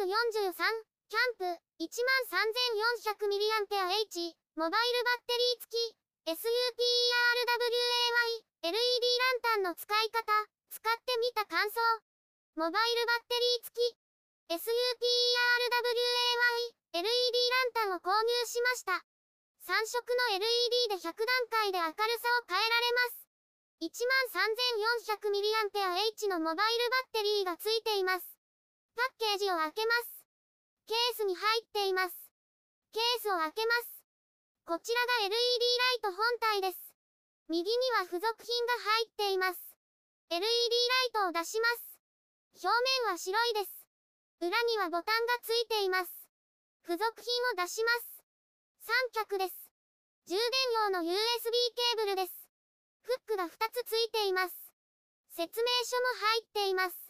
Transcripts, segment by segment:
キャンプ、13400mAh、モバイルバッテリー付き、SUPERWAY、LED ランタンの使い方、使ってみた感想。モバイルバッテリー付き、SUPERWAY、LED ランタンを購入しました。3色の LED で100段階で明るさを変えられます。13400mAh のモバイルバッテリーが付いています。パッケージを開けます。ケースに入っています。ケースを開けます。こちらが LED ライト本体です。右には付属品が入っています。LED ライトを出します。表面は白いです。裏にはボタンが付いています。付属品を出します。三脚です。充電用の USB ケーブルです。フックが2つ付いています。説明書も入っています。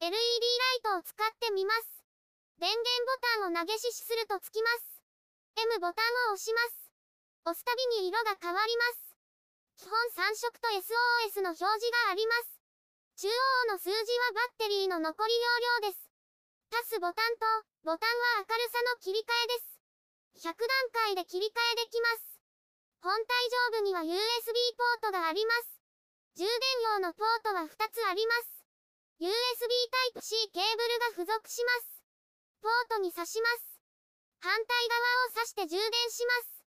LED ライトを使ってみます。電源ボタンを投げしするとつきます。M ボタンを押します。押すたびに色が変わります。基本3色と SOS の表示があります。中央の数字はバッテリーの残り容量です。足すボタンと、ボタンは明るさの切り替えです。100段階で切り替えできます。本体上部には USB ポートがあります。充電用のポートは2つあります。USB Type-C ケーブルが付属します。ポートに挿します。反対側を挿して充電します。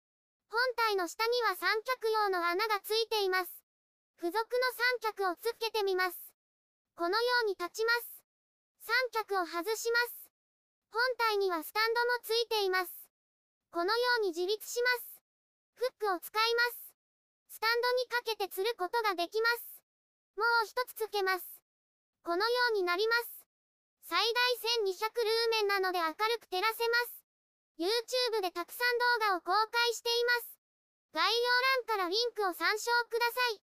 本体の下には三脚用の穴がついています。付属の三脚をつけてみます。このように立ちます。三脚を外します。本体にはスタンドもついています。このように自立します。フックを使います。スタンドにかけて吊ることができます。もう一つつけます。このようになります。最大1200ルーメンなので明るく照らせます。YouTube でたくさん動画を公開しています。概要欄からリンクを参照ください。